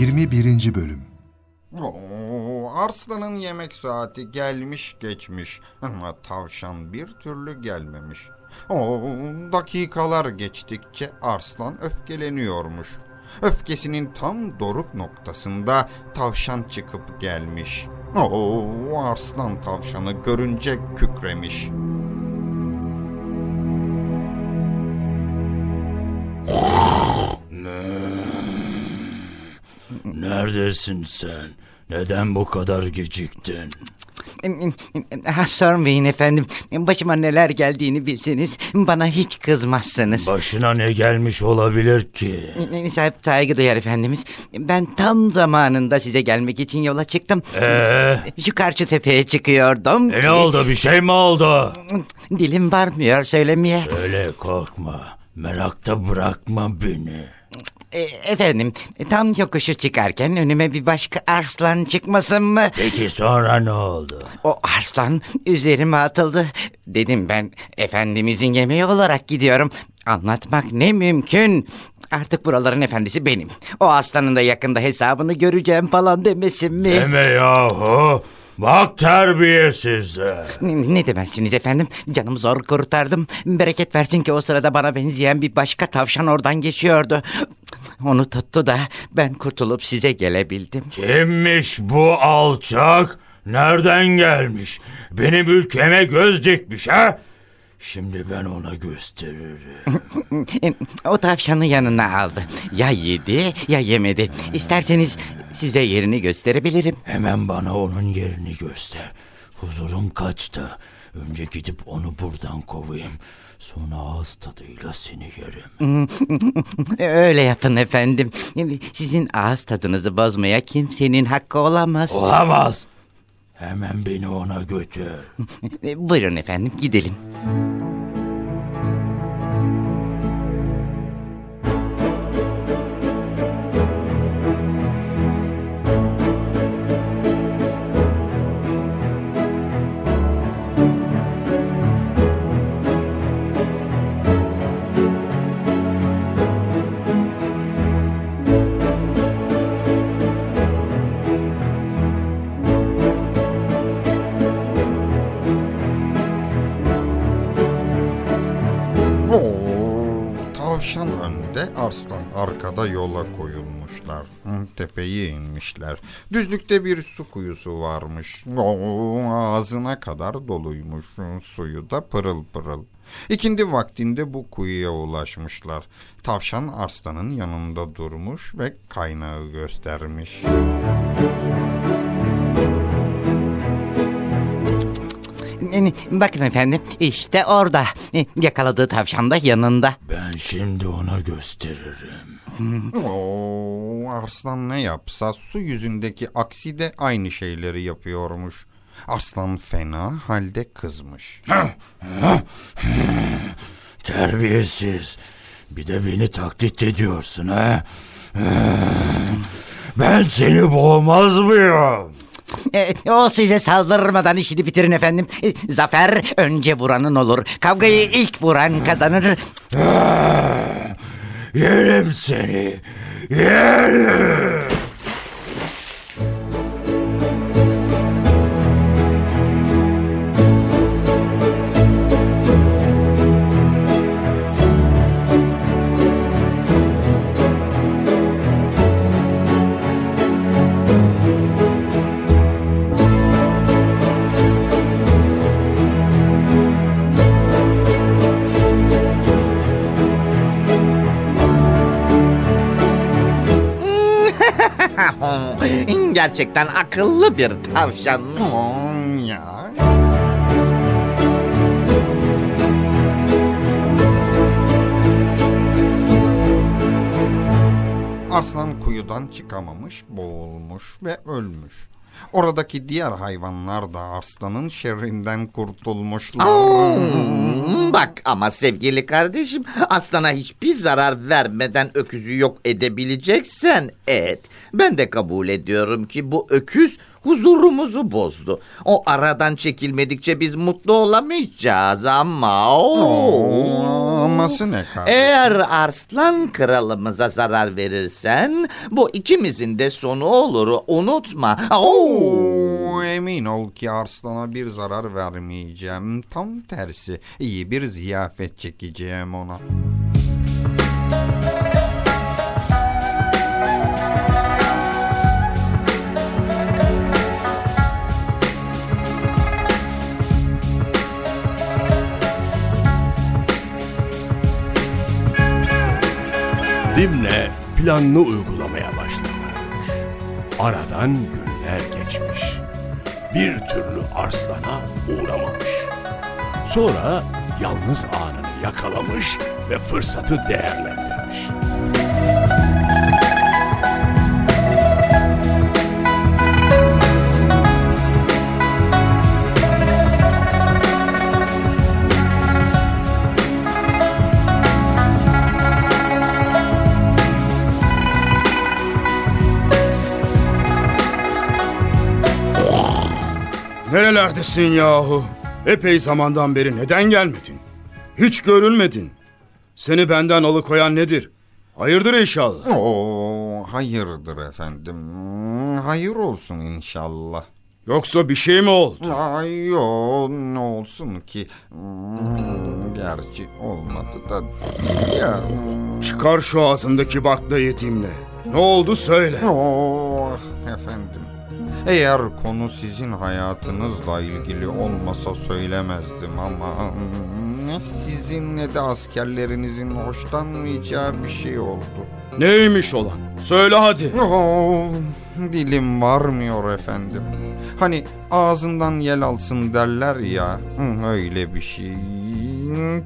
21. Bölüm Oo, Arslan'ın yemek saati gelmiş geçmiş ama tavşan bir türlü gelmemiş. Oo, dakikalar geçtikçe Arslan öfkeleniyormuş. Öfkesinin tam doruk noktasında tavşan çıkıp gelmiş. Oo, Arslan tavşanı görünce kükremiş. Neredesin sen? Neden bu kadar geciktin? Ha, sormayın efendim. Başıma neler geldiğini bilseniz bana hiç kızmazsınız. Başına ne gelmiş olabilir ki? Sahip saygı duyar efendimiz. Ben tam zamanında size gelmek için yola çıktım. Ee, Şu karşı tepeye çıkıyordum. e ne oldu? Bir şey mi oldu? Dilim varmıyor söylemeye. Öyle korkma. Merakta bırakma beni. E, efendim tam yokuşu çıkarken önüme bir başka arslan çıkmasın mı? Peki sonra ne oldu? O arslan üzerime atıldı. Dedim ben efendimizin yemeği olarak gidiyorum. Anlatmak ne mümkün. Artık buraların efendisi benim. O aslanın da yakında hesabını göreceğim falan demesin mi? Deme yahu. Bak terbiyesizler. Ne, ne demezsiniz efendim? Canımı zor kurtardım. Bereket versin ki o sırada bana benzeyen bir başka tavşan oradan geçiyordu. Onu tuttu da ben kurtulup size gelebildim. Kimmiş bu alçak? Nereden gelmiş? Benim ülkeme göz dikmiş ha? Şimdi ben ona gösteririm. O tavşanı yanına aldı. Ya yedi ya yemedi. İsterseniz size yerini gösterebilirim. Hemen bana onun yerini göster. Huzurum kaçtı. Önce gidip onu buradan kovayım. Sonra ağız tadıyla seni yerim. Öyle yapın efendim. Sizin ağız tadınızı bozmaya kimsenin hakkı olamaz. Olamaz. Hemen beni ona götür. Buyurun efendim gidelim. Oo, Hı, Tepeye inmişler. Düzlükte bir su kuyusu varmış. Oo, ağzına kadar doluymuş. Suyu da pırıl pırıl. İkindi vaktinde bu kuyuya ulaşmışlar. Tavşan arslanın yanında durmuş ve kaynağı göstermiş. Bakın efendim işte orada. Yakaladığı tavşan da yanında. Ben şimdi ona gösteririm. Oo, Arslan ne yapsa su yüzündeki aksi de aynı şeyleri yapıyormuş. Arslan fena halde kızmış. Terbiyesiz. Bir de beni taklit ediyorsun ha? Ben seni boğmaz mıyım? E, o size saldırmadan işini bitirin efendim. E, zafer önce vuranın olur. Kavgayı ilk vuran kazanır. Yerim seni. Yerim. Gerçekten akıllı bir tavşan. Oo, ya. Aslan kuyudan çıkamamış, boğulmuş ve ölmüş. Oradaki diğer hayvanlar da aslanın şerrinden kurtulmuşlar. Hmm, Bak ama sevgili kardeşim aslana hiçbir zarar vermeden öküzü yok edebileceksen et. Ben de kabul ediyorum ki bu öküz huzurumuzu bozdu. O aradan çekilmedikçe biz mutlu olamayacağız ama. oo. Aması ne kardeşim? Eğer arslan kralımıza zarar verirsen bu ikimizin de sonu olur unutma. Oo, emin ol ki arslana bir zarar vermeyeceğim. Tam tersi iyi bir ziyafet çekeceğim ona. Planını uygulamaya başladı. Aradan günler geçmiş. Bir türlü arslana uğramamış. Sonra yalnız anını yakalamış ve fırsatı değerlendirmiş. Nerelerdesin yahu? Epey zamandan beri neden gelmedin? Hiç görünmedin. Seni benden alıkoyan nedir? Hayırdır inşallah. Oo, hayırdır efendim. Hayır olsun inşallah. Yoksa bir şey mi oldu? Ay yo ne olsun ki. Hmm, Gerçi olmadı da. Ya. Çıkar şu ağzındaki baklayı dimle. Ne oldu söyle. Oh efendim. Eğer konu sizin hayatınızla ilgili olmasa söylemezdim ama ne sizin ne de askerlerinizin hoşlanmayacağı bir şey oldu. Neymiş olan? Söyle hadi. Oh, dilim varmıyor efendim. Hani ağzından yel alsın derler ya. Öyle bir şey.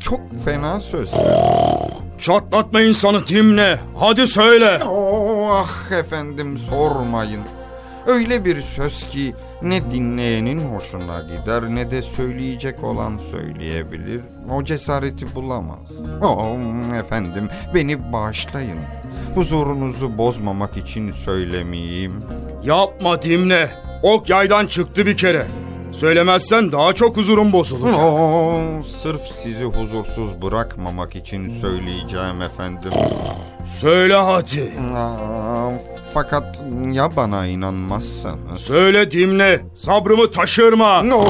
Çok fena sözler. Çatlatma insanı dimle. Hadi söyle. Oh, ah efendim sormayın. Öyle bir söz ki ne dinleyenin hoşuna gider ne de söyleyecek olan söyleyebilir. O cesareti bulamaz. Oh efendim beni bağışlayın. Huzurunuzu bozmamak için söylemeyeyim. Yapma dimle. Ok yaydan çıktı bir kere. Söylemezsen daha çok huzurum bozulacak. Oo, sırf sizi huzursuz bırakmamak için söyleyeceğim efendim. Söyle hadi. Aa, fakat ya bana inanmazsanız? Söyle dimle. Sabrımı taşırma. No!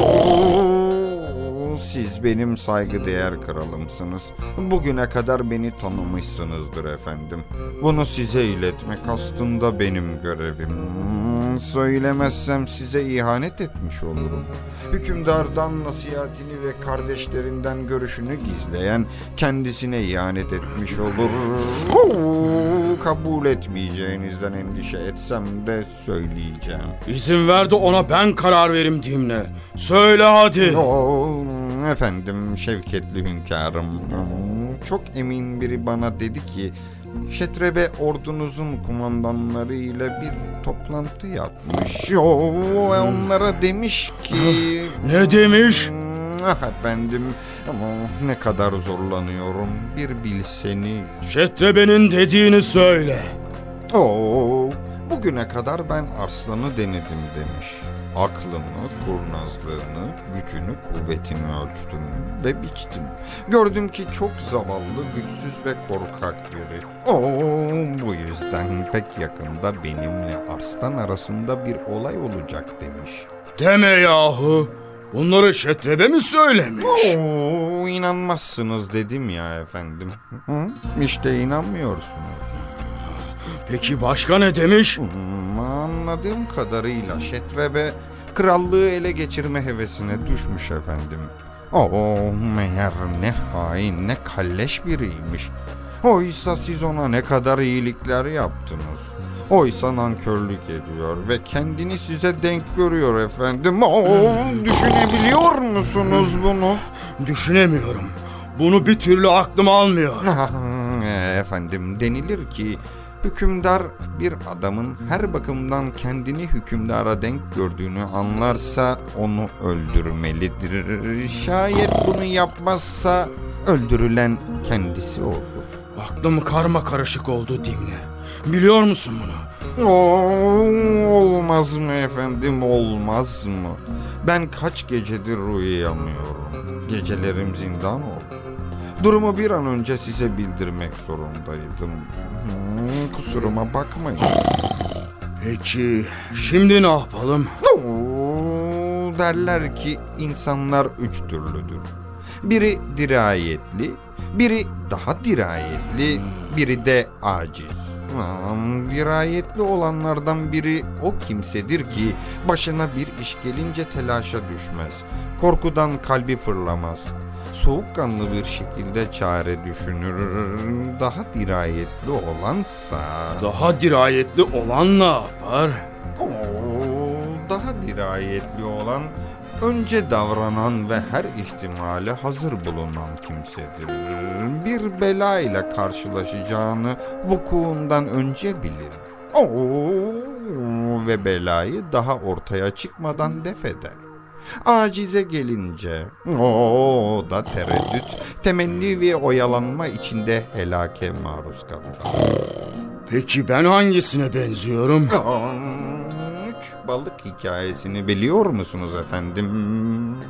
Benim saygıdeğer kralımsınız. Bugüne kadar beni tanımışsınızdır efendim. Bunu size iletmek aslında benim görevim. Hmm, Söylemezsem size ihanet etmiş olurum. Hükümdardan nasihatini ve kardeşlerinden görüşünü gizleyen kendisine ihanet etmiş olur. Kabul etmeyeceğinizden endişe etsem de söyleyeceğim. İzin ver de ona ben karar verim dimle. Söyle hadi. Oo, efendim şevketli hünkârım. Çok emin biri bana dedi ki Şetrebe ordunuzun kumandanları ile bir toplantı yapmış. Oo, onlara demiş ki... Ne demiş? Ah efendim ama ne kadar zorlanıyorum bir bilseniz. Şetrebe'nin dediğini söyle. Oo, bugüne kadar ben arslanı denedim demiş. Aklını, kurnazlığını, gücünü, kuvvetini ölçtüm ve biçtim. Gördüm ki çok zavallı, güçsüz ve korkak biri. Oo, bu yüzden pek yakında benimle arslan arasında bir olay olacak demiş. Deme yahu. Bunları Şetrebe mi söylemiş? Oo, inanmazsınız dedim ya efendim. Hı? İşte inanmıyorsunuz. Peki başka ne demiş? Hmm, Anladığım kadarıyla Şetrebe krallığı ele geçirme hevesine düşmüş efendim. Oo meğer ne hain ne kalleş biriymiş. Oysa siz ona ne kadar iyilikler yaptınız. Oysa nankörlük ediyor ve kendini size denk görüyor efendim. Oo, düşünebiliyor musunuz bunu? Düşünemiyorum. Bunu bir türlü aklım almıyor. Efendim denilir ki hükümdar bir adamın her bakımdan kendini hükümdara denk gördüğünü anlarsa onu öldürmelidir. Şayet bunu yapmazsa öldürülen kendisi olur. Aklım karma karışık oldu Dimle. Biliyor musun bunu? Oo, olmaz mı efendim olmaz mı? Ben kaç gecedir uyuyamıyorum. Gecelerim zindan oldu. Durumu bir an önce size bildirmek zorundaydım. Hmm, kusuruma bakmayın. Peki şimdi ne yapalım? Oo, derler ki insanlar üç türlüdür. Biri dirayetli, biri daha dirayetli, biri de aciz. Hmm, dirayetli olanlardan biri o kimsedir ki başına bir iş gelince telaşa düşmez. Korkudan kalbi fırlamaz. Soğukkanlı bir şekilde çare düşünür. Daha dirayetli olansa... Daha dirayetli olan ne yapar? Oo, daha dirayetli olan önce davranan ve her ihtimale hazır bulunan kimsedir. Bir bela ile karşılaşacağını vukuundan önce bilir. Oo, ve belayı daha ortaya çıkmadan def eder. Acize gelince o da tereddüt, temenni ve oyalanma içinde helake maruz kalır. Peki ben hangisine benziyorum? Üç balık hikayesini biliyor musunuz efendim?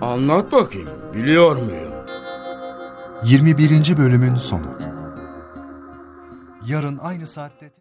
Anlat bakayım. Biliyor muyum? 21. bölümün sonu. Yarın aynı saatte